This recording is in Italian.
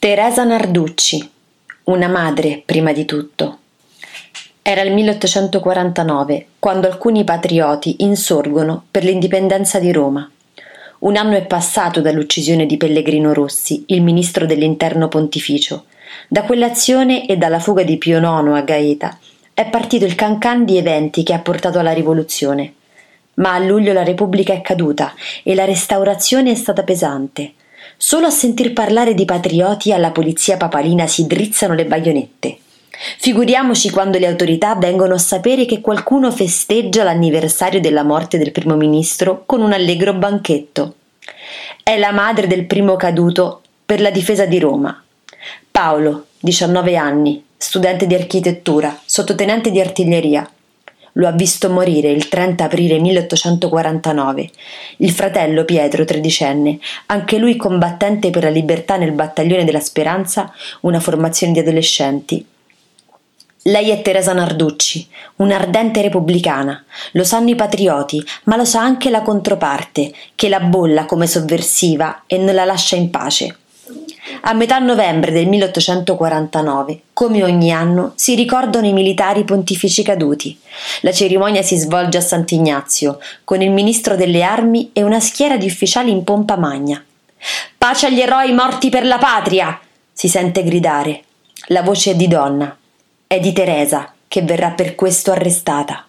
Teresa Narducci, una madre prima di tutto. Era il 1849 quando alcuni patrioti insorgono per l'indipendenza di Roma. Un anno è passato dall'uccisione di Pellegrino Rossi, il ministro dell'interno pontificio. Da quell'azione e dalla fuga di Pio IX a Gaeta è partito il cancan di eventi che ha portato alla rivoluzione. Ma a luglio la Repubblica è caduta e la restaurazione è stata pesante. Solo a sentir parlare di patrioti alla polizia papalina si drizzano le baionette. Figuriamoci quando le autorità vengono a sapere che qualcuno festeggia l'anniversario della morte del primo ministro con un allegro banchetto. È la madre del primo caduto per la difesa di Roma. Paolo, 19 anni, studente di architettura, sottotenente di artiglieria, lo ha visto morire il 30 aprile 1849. Il fratello Pietro, tredicenne, anche lui combattente per la libertà nel battaglione della Speranza, una formazione di adolescenti. Lei è Teresa Narducci, un'ardente repubblicana. Lo sanno i patrioti, ma lo sa anche la controparte, che la bolla come sovversiva e non la lascia in pace. A metà novembre del 1849, come ogni anno, si ricordano i militari pontifici caduti. La cerimonia si svolge a Sant'Ignazio, con il ministro delle armi e una schiera di ufficiali in pompa magna. Pace agli eroi morti per la patria! si sente gridare. La voce è di donna. È di Teresa, che verrà per questo arrestata.